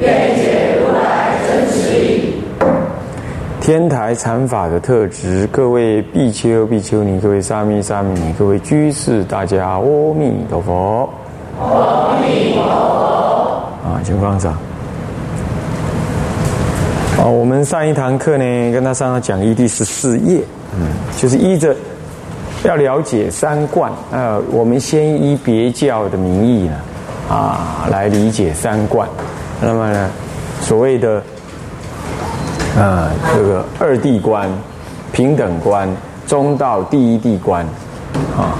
愿解如来真实义。天台禅法的特质，各位比丘、比丘尼，各位沙弥、沙弥尼，各位居士，大家阿弥陀佛。阿弥陀佛。啊，请放上。哦，我们上一堂课呢，跟他上到讲义第十四页，嗯，就是依着要了解三观，呃，我们先依别教的名义呢，啊，来理解三观。那么呢，所谓的啊，这个二地观、平等观、中道第一地观，啊，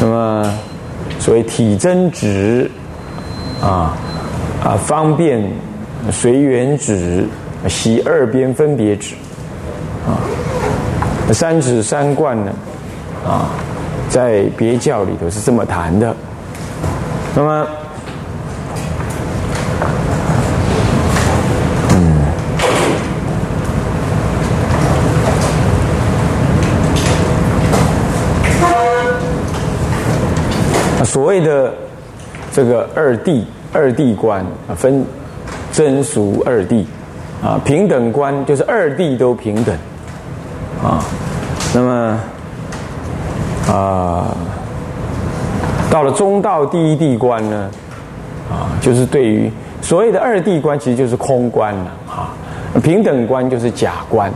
那么所谓体真直，啊啊方便随缘指、习二边分别指，啊，三指三观呢，啊，在别教里头是这么谈的，那么。所谓的这个二谛二谛观啊，分真俗二谛啊，平等观就是二谛都平等啊。那么啊，到了中道第一谛观呢啊，就是对于所谓的二谛观，其实就是空观了啊。平等观就是假观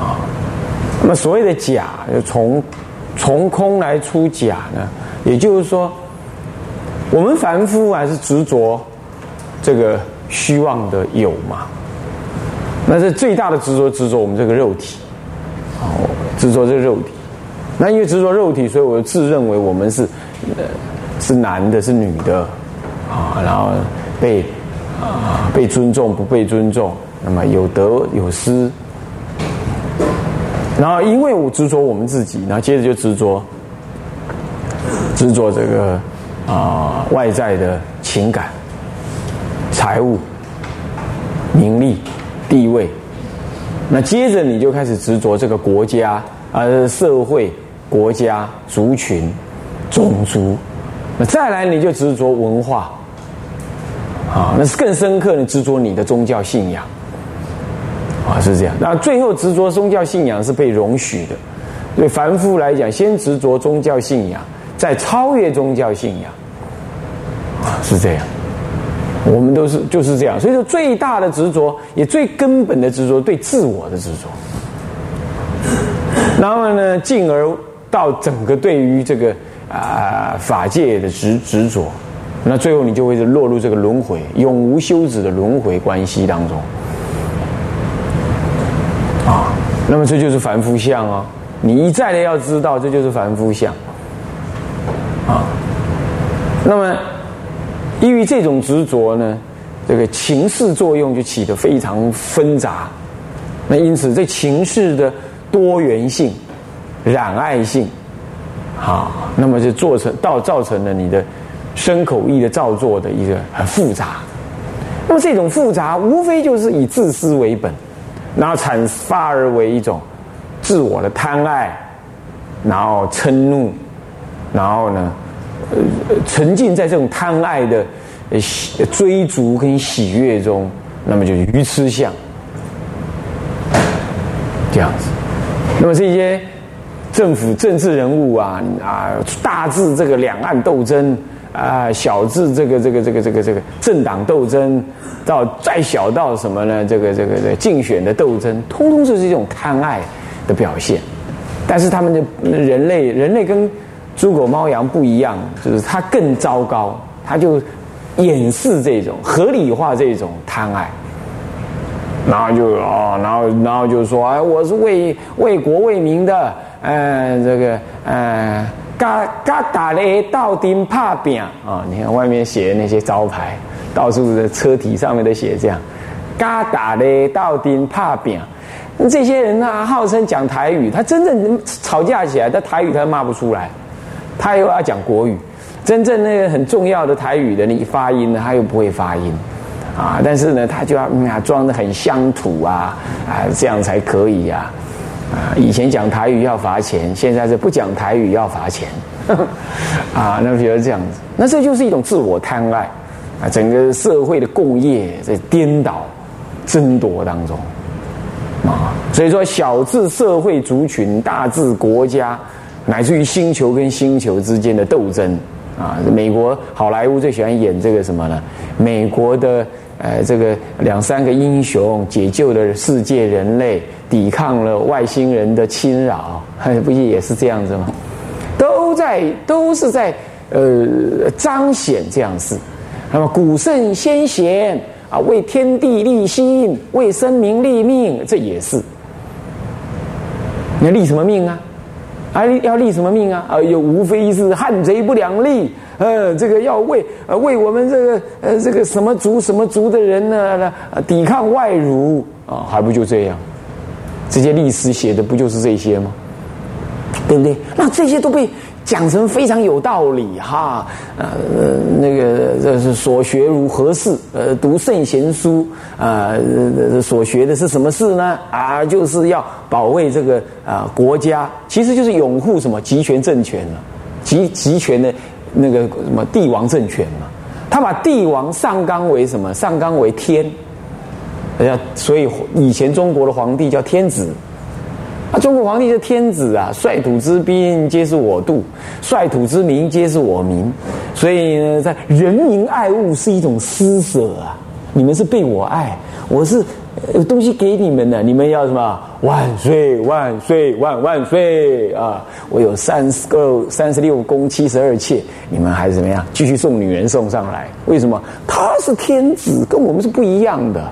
啊。那么所谓的假，就从从空来出假呢？也就是说，我们凡夫还是执着这个虚妄的有嘛？那是最大的执着，执着我们这个肉体，哦，执着这个肉体。那因为执着肉体，所以我自认为我们是呃是男的，是女的啊，然后被啊被尊重，不被尊重，那么有得有失。然后因为我执着我们自己，然后接着就执着。执着这个啊外在的情感、财物、名利、地位，那接着你就开始执着这个国家啊、社会、国家、族群、种族，那再来你就执着文化，啊，那是更深刻的执着你的宗教信仰，啊是这样。那最后执着宗教信仰是被容许的，对凡夫来讲，先执着宗教信仰。在超越宗教信仰，啊，是这样，我们都是就是这样。所以说，最大的执着，也最根本的执着，对自我的执着。然后呢，进而到整个对于这个啊法界的执执着，那最后你就会落入这个轮回，永无休止的轮回关系当中。啊，那么这就是凡夫相哦。你一再的要知道，这就是凡夫相。那么，因于这种执着呢，这个情势作用就起得非常纷杂。那因此，这情势的多元性、染爱性，好，那么就做成到造成了你的身口意的造作的一个很复杂。那么这种复杂，无非就是以自私为本，然后产发而为一种自我的贪爱，然后嗔怒。然后呢，呃，沉浸在这种贪爱的追逐跟喜悦中，那么就愚痴相这样子。那么这些政府政治人物啊啊，大至这个两岸斗争啊，小至这个这个这个这个这个政党斗争，到再小到什么呢？这个这个这竞选的斗争，通通就是一种贪爱的表现。但是他们的人类，人类跟猪狗猫羊不一样，就是它更糟糕，它就掩饰这种合理化这种贪爱，然后就哦，然后然后就说哎，我是为为国为民的，嗯，这个嗯，嘎嘎打雷到顶怕饼啊！你看外面写的那些招牌，到处的车体上面都写这样，嘎打嘞，到顶怕扁。这些人呢，号称讲台语，他真正吵架起来，他台语他骂不出来，他又要讲国语。真正那个很重要的台语的你发音呢，他又不会发音，啊，但是呢，他就要啊装的很乡土啊啊，这样才可以呀。啊，以前讲台语要罚钱，现在是不讲台语要罚钱，啊，那觉得这样子，那这就是一种自我贪爱啊，整个社会的共业在颠倒争夺当中。啊，所以说小至社会族群，大至国家，乃至于星球跟星球之间的斗争啊。美国好莱坞最喜欢演这个什么呢？美国的呃这个两三个英雄解救了世界人类，抵抗了外星人的侵扰，不也是这样子吗？都在都是在呃彰显这样事。那么古圣先贤。啊，为天地立心，为生民立命，这也是。你要立什么命啊？啊，要立什么命啊？啊，又无非是汉贼不两立，呃，这个要为呃为我们这个呃这个什么族什么族的人呢，抵抗外辱啊，还不就这样？这些历史写的不就是这些吗？对不对？那这些都被。讲成非常有道理哈，呃，那个这是所学如何事？呃，读圣贤书啊，所学的是什么事呢？啊，就是要保卫这个啊国家，其实就是拥护什么集权政权了，集集权的那个什么帝王政权嘛。他把帝王上纲为什么？上纲为天，人家所以以前中国的皇帝叫天子。啊，中国皇帝是天子啊，率土之滨皆是我度，率土之民皆是我民。所以呢，在人民爱物是一种施舍啊，你们是被我爱，我是有东西给你们的，你们要什么？万岁万岁万万岁啊！我有三十个三十六宫七十二妾，你们还是怎么样？继续送女人送上来？为什么？他是天子，跟我们是不一样的，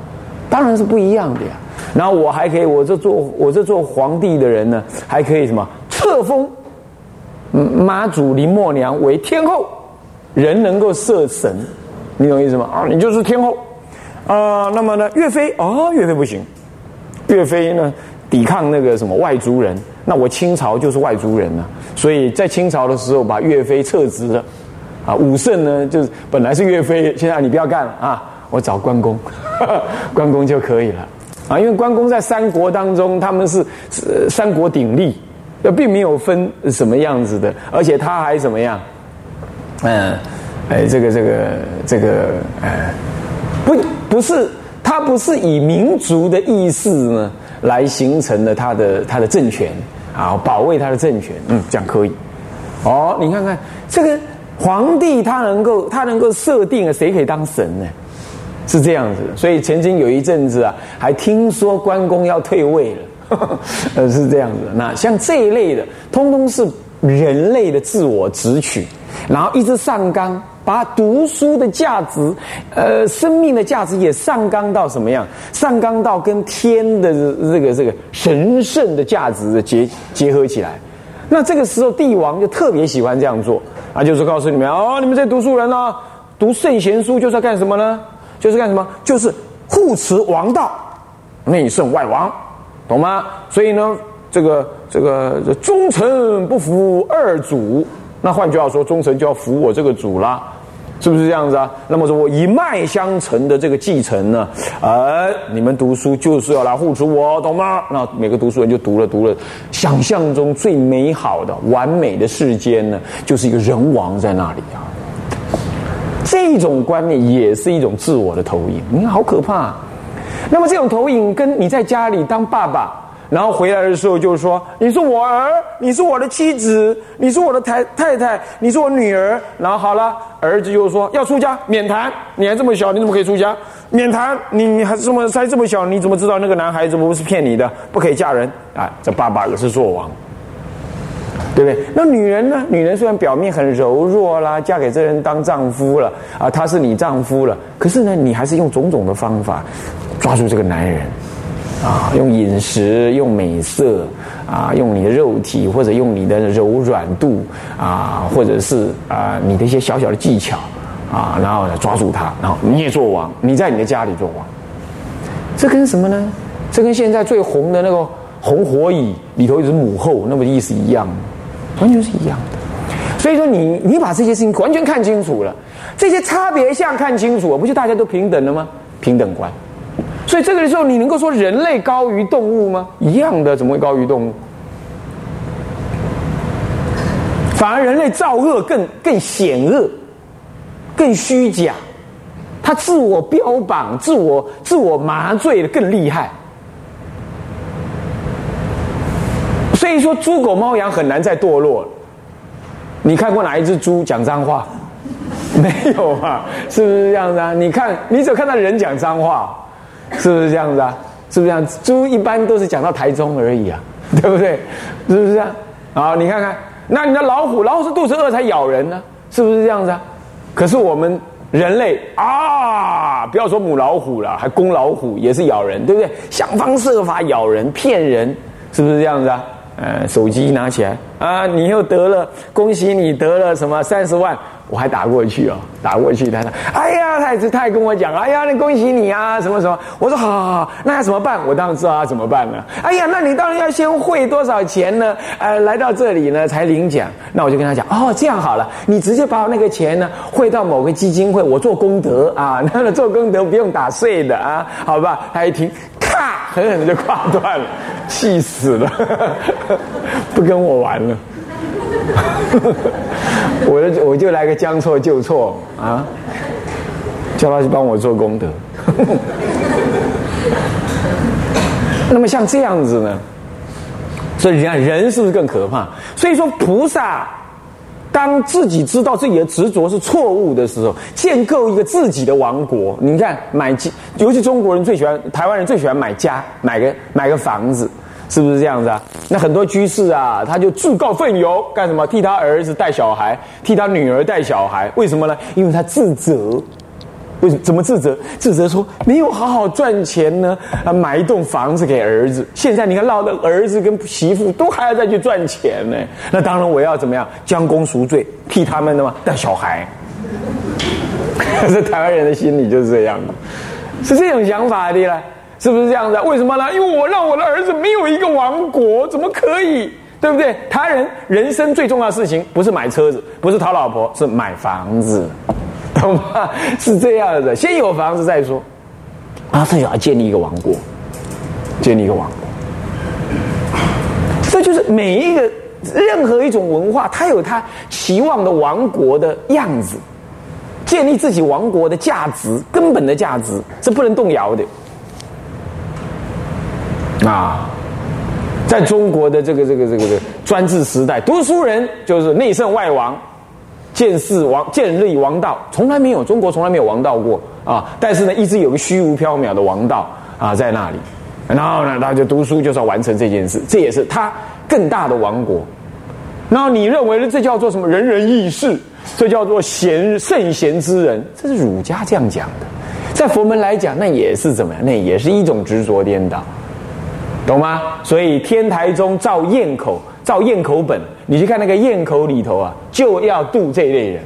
当然是不一样的呀。然后我还可以，我这做我这做皇帝的人呢，还可以什么册封妈祖林默娘为天后，人能够设神，你懂意思吗？啊，你就是天后啊。那么呢，岳飞啊，岳飞不行，岳飞呢抵抗那个什么外族人，那我清朝就是外族人了，所以在清朝的时候把岳飞撤职了啊。武圣呢，就是本来是岳飞，现在你不要干了啊，我找关公，关公就可以了。啊，因为关公在三国当中，他们是三国鼎立，呃，并没有分什么样子的，而且他还怎么样？嗯，哎，这个这个这个，哎，不不是他不是以民族的意识呢来形成了他的他的政权啊，保卫他的政权，嗯，这样可以。哦，你看看这个皇帝，他能够他能够设定了谁可以当神呢？是这样子，所以曾经有一阵子啊，还听说关公要退位了，呃，是这样子。那像这一类的，通通是人类的自我直取，然后一直上纲，把读书的价值，呃，生命的价值也上纲到什么样？上纲到跟天的这个这个神圣的价值结结合起来。那这个时候，帝王就特别喜欢这样做啊，就是告诉你们哦，你们这读书人呢，读圣贤书就是要干什么呢？就是干什么？就是护持王道，内圣外王，懂吗？所以呢，这个这个忠臣不服二主，那换句话说，忠臣就要服我这个主啦，是不是这样子啊？那么说我一脉相承的这个继承呢，呃，你们读书就是要来护持我，懂吗？那每个读书人就读了读了，想象中最美好的、完美的世间呢，就是一个人王在那里啊。这种观念也是一种自我的投影，你看好可怕。那么这种投影跟你在家里当爸爸，然后回来的时候就是说你是我儿，你是我的妻子，你是我的太太太，你是我女儿。然后好了，儿子就说要出家免谈，你还这么小，你怎么可以出家？免谈，你你还这么才这么小，你怎么知道那个男孩子不是骗你的，不可以嫁人啊？这爸爸也是做王。对不对？那女人呢？女人虽然表面很柔弱啦，嫁给这人当丈夫了啊，他是你丈夫了，可是呢，你还是用种种的方法抓住这个男人啊，用饮食，用美色啊，用你的肉体，或者用你的柔软度啊，或者是啊，你的一些小小的技巧啊，然后抓住他，然后你也做王，你在你的家里做王。这跟什么呢？这跟现在最红的那个红火蚁里头一只母后，那么意思一样，完全是一样的。所以说，你你把这些事情完全看清楚了，这些差别相看清楚了，不就大家都平等了吗？平等观。所以这个时候，你能够说人类高于动物吗？一样的，怎么会高于动物？反而人类造恶更更险恶，更虚假，他自我标榜、自我自我麻醉的更厉害。可以说，猪狗猫羊很难再堕落了。你看过哪一只猪讲脏话？没有啊，是不是这样子啊？你看，你只看到人讲脏话，是不是这样子啊？是不是这样？猪一般都是讲到台中而已啊，对不对？是不是这样？好，你看看。那你的老虎，老虎是肚子饿才咬人呢，是不是这样子啊？可是我们人类啊，不要说母老虎了，还公老虎也是咬人，对不对？想方设法咬人、骗人，是不是这样子啊？呃，手机拿起来啊，你又得了，恭喜你得了什么三十万。我还打过去哦，打过去，他说：“哎呀，他也是，他也跟我讲，哎呀，那恭喜你啊，什么什么。”我说：“好好好，那要怎么办？我当然知道要怎么办了。哎呀，那你当然要先汇多少钱呢？呃，来到这里呢才领奖。那我就跟他讲：哦，这样好了，你直接把我那个钱呢汇到某个基金会，我做功德啊，那做功德不用打税的啊，好吧？他一听，狠狠的就挂断了，气死了，不跟我玩了。我就我就来个将错就错啊，叫他去帮我做功德。那么像这样子呢，所以你看人是不是更可怕？所以说菩萨当自己知道自己的执着是错误的时候，建构一个自己的王国。你看买家，尤其中国人最喜欢，台湾人最喜欢买家，买个买个房子。是不是这样子啊？那很多居士啊，他就自告奋勇干什么？替他儿子带小孩，替他女儿带小孩。为什么呢？因为他自责。为什怎么自责？自责说没有好好赚钱呢？啊，买一栋房子给儿子。现在你看，落的儿子跟媳妇都还要再去赚钱呢。那当然，我要怎么样将功赎罪，替他们的嘛带小孩。这台湾人的心理就是这样的，是这种想法的啦。是不是这样子？为什么呢？因为我让我的儿子没有一个王国，怎么可以？对不对？台湾人人生最重要的事情不是买车子，不是讨老婆，是买房子，懂吗？是这样的，先有房子再说。啊，他要建立一个王国，建立一个王国。这就是每一个任何一种文化，它有它期望的王国的样子，建立自己王国的价值，根本的价值是不能动摇的。啊，在中国的这个这个这个这个专制时代，读书人就是内圣外王，见世王建立王道，从来没有中国从来没有王道过啊！但是呢，一直有个虚无缥缈的王道啊在那里，然后呢，他就读书就是要完成这件事，这也是他更大的王国。然后你认为？这叫做什么？仁人义士，这叫做贤圣贤之人，这是儒家这样讲的。在佛门来讲，那也是怎么样？那也是一种执着颠倒。懂吗？所以天台中造堰口，造堰口本，你去看那个堰口里头啊，就要度这一类人，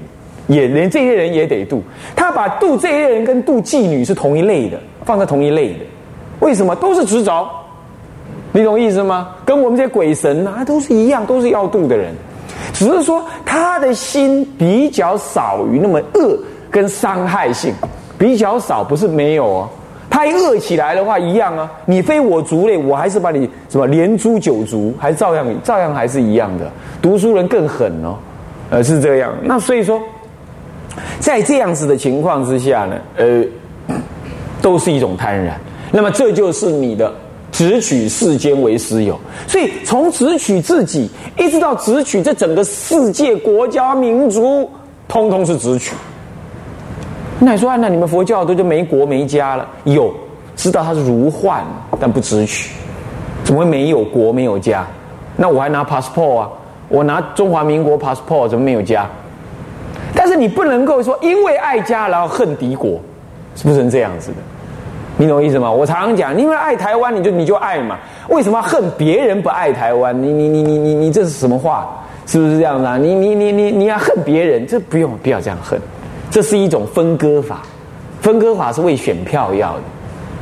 也连这些人也得度。他把度这一类人跟度妓女是同一类的，放在同一类的。为什么？都是执着，你懂意思吗？跟我们这些鬼神啊，都是一样，都是要度的人，只是说他的心比较少于那么恶跟伤害性，比较少，不是没有哦。他一饿起来的话，一样啊！你非我族类，我还是把你什么连诛九族，还照样照样还是一样的。读书人更狠哦，呃，是这样。那所以说，在这样子的情况之下呢，呃，都是一种贪婪。那么这就是你的只取世间为私有。所以从只取自己，一直到只取这整个世界国家民族，通通是只取。那你说，那你们佛教都就没国没家了？有，知道它是如幻，但不知取，怎么会没有国没有家？那我还拿 passport 啊，我拿中华民国 passport，怎么没有家？但是你不能够说因为爱家然后恨敌国，是不是这样子的？你懂我意思吗？我常常讲，因为爱台湾，你就你就爱嘛。为什么恨别人不爱台湾？你你你你你你这是什么话？是不是这样子啊？你你你你你要恨别人，这不用不要这样恨。这是一种分割法，分割法是为选票要的，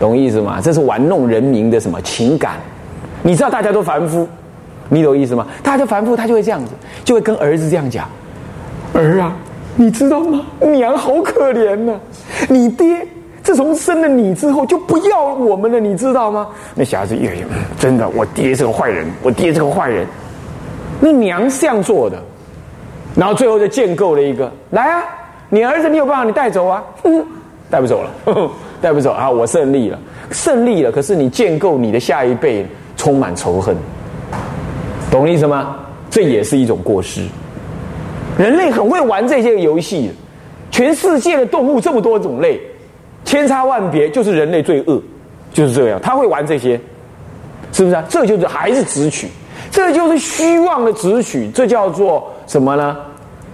懂意思吗？这是玩弄人民的什么情感？你知道大家都凡夫，你懂意思吗？大家凡夫，他就会这样子，就会跟儿子这样讲：“儿啊，你知道吗？娘好可怜呐，你爹。”自从生了你之后，就不要我们了，你知道吗？那小孩子越越真的，我爹是个坏人，我爹是个坏人。那娘是这样做的，然后最后就建构了一个，来啊，你儿子你有办法，你带走啊，带不走了，带不走啊，我胜利了，胜利了。可是你建构你的下一辈充满仇恨，懂我意思吗？这也是一种过失。人类很会玩这些游戏，全世界的动物这么多种类。千差万别，就是人类最恶，就是这样。他会玩这些，是不是啊？这就是还是直取，这就是虚妄的直取，这叫做什么呢？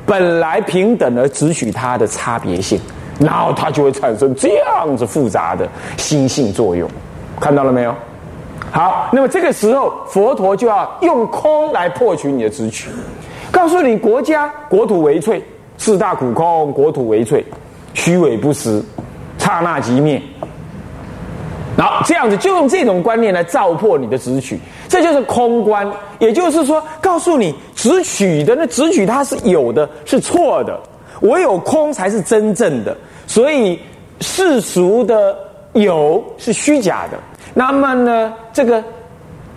本来平等而直取它的差别性，然后它就会产生这样子复杂的心性作用，看到了没有？好，那么这个时候佛陀就要用空来破取你的直取，告诉你国家国土为脆，四大苦空，国土为脆，虚伪不实。刹那即灭，然后这样子就用这种观念来照破你的直取，这就是空观。也就是说，告诉你直取的那直取它是有的，是错的，唯有空才是真正的。所以世俗的有是虚假的。那么呢，这个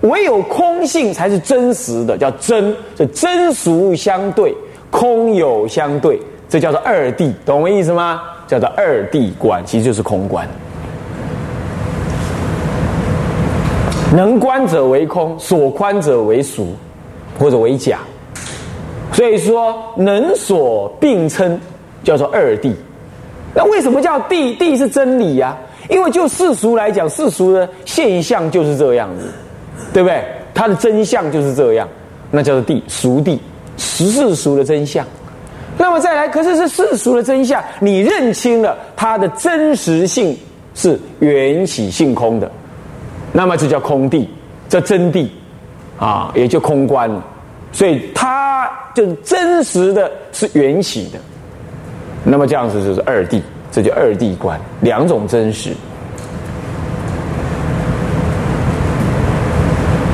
唯有空性才是真实的，叫真。这真俗相对，空有相对，这叫做二谛，懂我意思吗？叫做二谛观，其实就是空观。能观者为空，所观者为俗，或者为假。所以说，能所并称叫做二谛。那为什么叫谛？谛是真理呀。因为就世俗来讲，世俗的现象就是这样子，对不对？它的真相就是这样，那叫做谛，俗谛，实世俗的真相。那么再来，可是是世俗的真相，你认清了它的真实性是缘起性空的，那么这叫空地，这真地啊，也就空观了。所以它就真实的是缘起的，那么这样子就是二地，这就二地观，两种真实。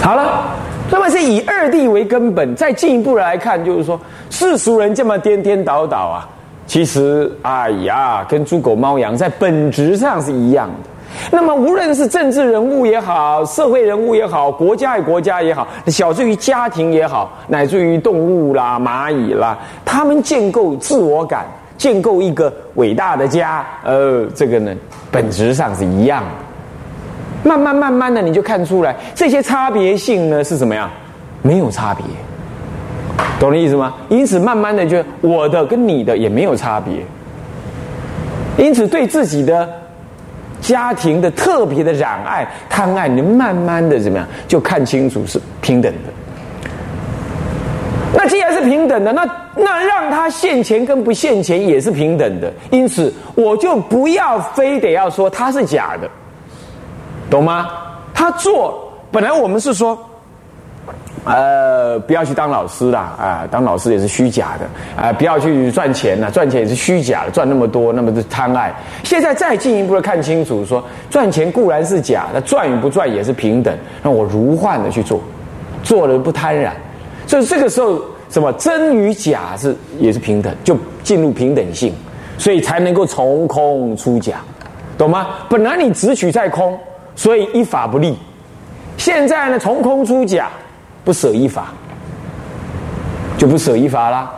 好了。那么是以二地为根本，再进一步来看，就是说世俗人这么颠颠倒倒啊，其实哎呀，跟猪狗猫羊在本质上是一样的。那么无论是政治人物也好，社会人物也好，国家与国家也好，小至于家庭也好，乃至于动物啦、蚂蚁啦，他们建构自我感，建构一个伟大的家，呃，这个呢，本质上是一样的。慢慢慢慢的，你就看出来这些差别性呢是什么样？没有差别，懂的意思吗？因此，慢慢的就我的跟你的也没有差别。因此，对自己的家庭的特别的染爱、贪爱，你慢慢的怎么样就看清楚是平等的。那既然是平等的，那那让他现钱跟不现钱也是平等的。因此，我就不要非得要说他是假的。懂吗？他做本来我们是说，呃，不要去当老师啦，啊，当老师也是虚假的，啊，不要去赚钱了，赚钱也是虚假的，赚那么多，那么的贪爱。现在再进一步的看清楚，说赚钱固然是假，那赚与不赚也是平等，让我如幻的去做，做了不贪婪，所以这个时候什么真与假是也是平等，就进入平等性，所以才能够从空出假，懂吗？本来你只取在空。所以一法不立，现在呢从空出假，不舍一法，就不舍一法啦。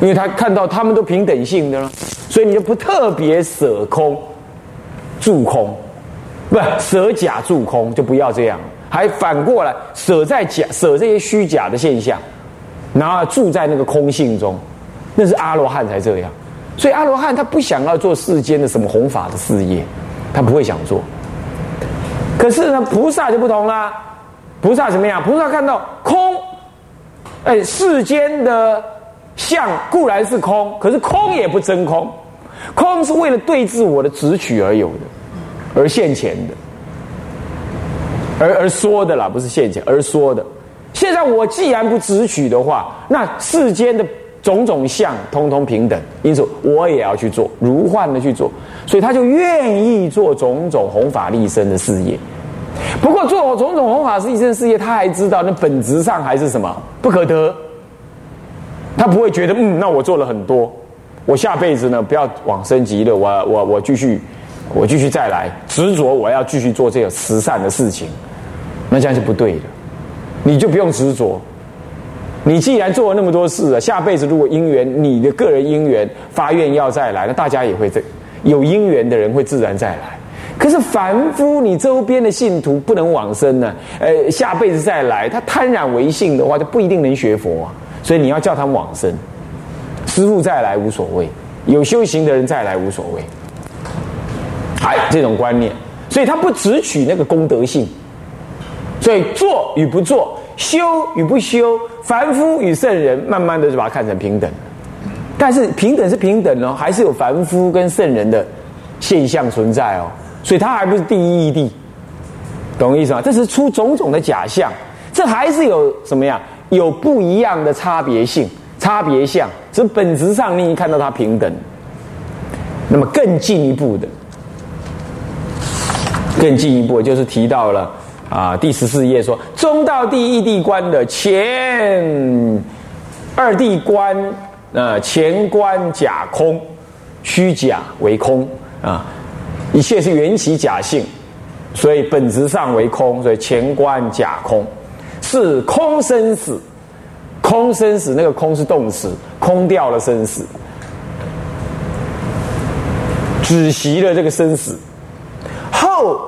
因为他看到他们都平等性的了，所以你就不特别舍空，住空，不舍假住空，就不要这样，还反过来舍在假舍这些虚假的现象，然后住在那个空性中，那是阿罗汉才这样。所以阿罗汉他不想要做世间的什么弘法的事业，他不会想做。可是呢，菩萨就不同啦。菩萨怎么样？菩萨看到空，哎，世间的相固然是空，可是空也不真空，空是为了对治我的执取而有的，而现前的，而而说的啦，不是现前而说的。现在我既然不执取的话，那世间的种种相通通平等，因此我也要去做，如幻的去做，所以他就愿意做种种弘法利生的事业。不过做种种弘法是一生事业，他还知道那本质上还是什么不可得。他不会觉得嗯，那我做了很多，我下辈子呢不要往生极乐，我我我继续，我继续再来执着，我要继续做这个慈善的事情，那这样是不对的。你就不用执着，你既然做了那么多事了，下辈子如果因缘，你的个人因缘发愿要再来，那大家也会这有因缘的人会自然再来。可是凡夫，你周边的信徒不能往生呢，呃，下辈子再来，他贪染为性的话，就不一定能学佛啊。所以你要叫他往生，师傅再来无所谓，有修行的人再来无所谓。哎，这种观念，所以他不只取那个功德性。所以做与不做，修与不修，凡夫与圣人，慢慢的就把它看成平等。但是平等是平等哦，还是有凡夫跟圣人的现象存在哦。所以他还不是第一义地，懂我意思吗？这是出种种的假象，这还是有什么呀？有不一样的差别性、差别相，只本质上你看到它平等。那么更进一步的，更进一步就是提到了啊，第十四页说中道第一地观的前二地观，呃，前观假空，虚假为空啊，一切是缘起假性，所以本质上为空，所以前观假空。是空生死，空生死，那个空是动词，空掉了生死，只习了这个生死。后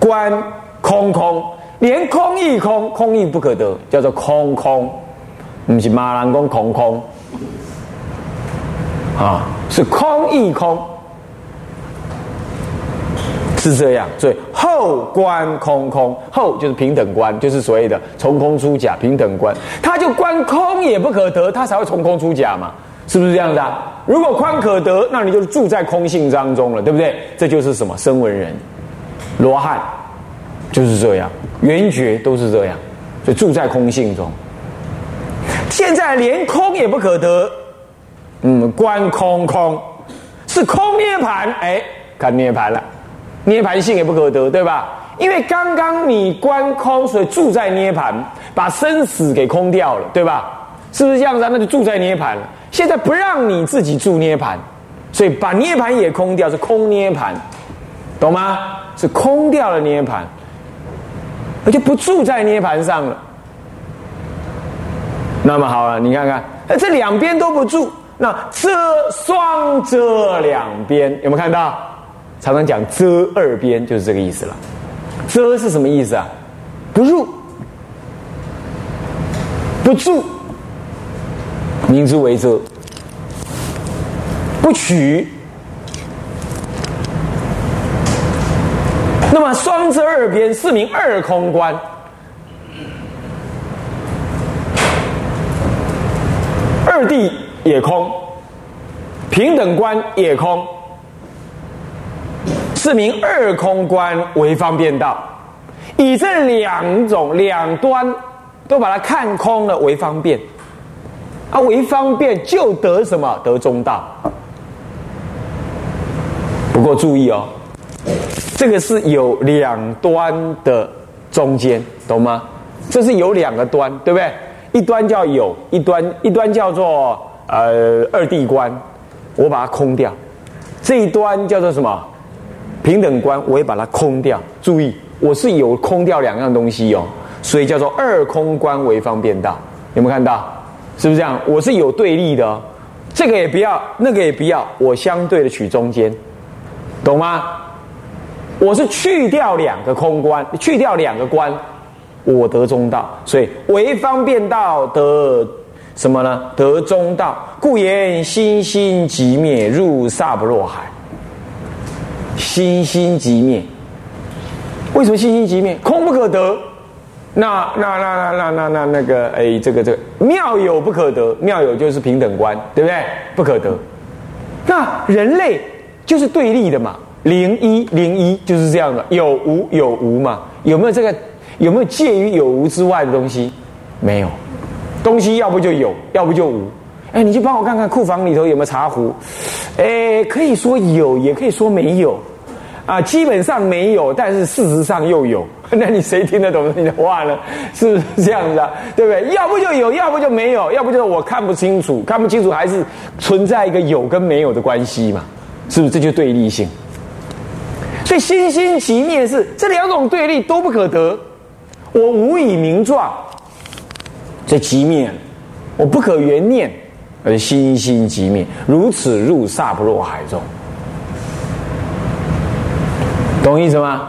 观空空，连空亦空，空亦不可得，叫做空空，不是马兰公空空，啊，是空亦空。是这样，所以后观空空，后就是平等观，就是所谓的从空出假平等观。他就观空也不可得，他才会从空出假嘛，是不是这样子啊？如果宽可得，那你就是住在空性当中了，对不对？这就是什么声闻人、罗汉，就是这样，圆觉都是这样，所以住在空性中。现在连空也不可得，嗯，观空空是空涅盘，哎，看涅盘了。涅盘性也不可得，对吧？因为刚刚你观空，所以住在涅盘，把生死给空掉了，对吧？是不是这样子？那就住在涅盘了。现在不让你自己住涅盘，所以把涅盘也空掉，是空涅盘，懂吗？是空掉了涅盘，而且不住在涅盘上了。那么好了，你看看，这两边都不住，那遮双遮两边，有没有看到？常常讲遮二边就是这个意思了。遮是什么意思啊？不入，不住，名之为遮。不取。那么双遮二边是名二空观，二地也空，平等观也空。是名二空观为方便道，以这两种两端都把它看空了为方便，啊，为方便就得什么？得中道。不过注意哦，这个是有两端的中间，懂吗？这是有两个端，对不对？一端叫有，一端一端叫做呃二地观，我把它空掉，这一端叫做什么？平等观，我也把它空掉。注意，我是有空掉两样东西哦，所以叫做二空观为方便道。有没有看到？是不是这样？我是有对立的，这个也不要，那个也不要，我相对的取中间，懂吗？我是去掉两个空观，去掉两个观，我得中道。所以为方便道得什么呢？得中道，故言心心即灭，入萨不若海。心心即灭，为什么心心即灭？空不可得，那那那那那那那那个哎，这个这个妙有不可得，妙有就是平等观，对不对？不可得，那人类就是对立的嘛，零一零一就是这样的，有无有无嘛？有没有这个？有没有介于有无之外的东西？没有，东西要不就有，要不就无，哎，你去帮我看看库房里头有没有茶壶？哎，可以说有，也可以说没有，啊，基本上没有，但是事实上又有。那你谁听得懂你的话呢？是不是这样子啊？对不对？要不就有，要不就没有，要不就是我看不清楚，看不清楚还是存在一个有跟没有的关系嘛？是不是？这就对立性。所以心心即灭是这两种对立都不可得，我无以名状，这即灭，我不可原念，而心心即灭，如此入萨婆若海中，懂意思吗？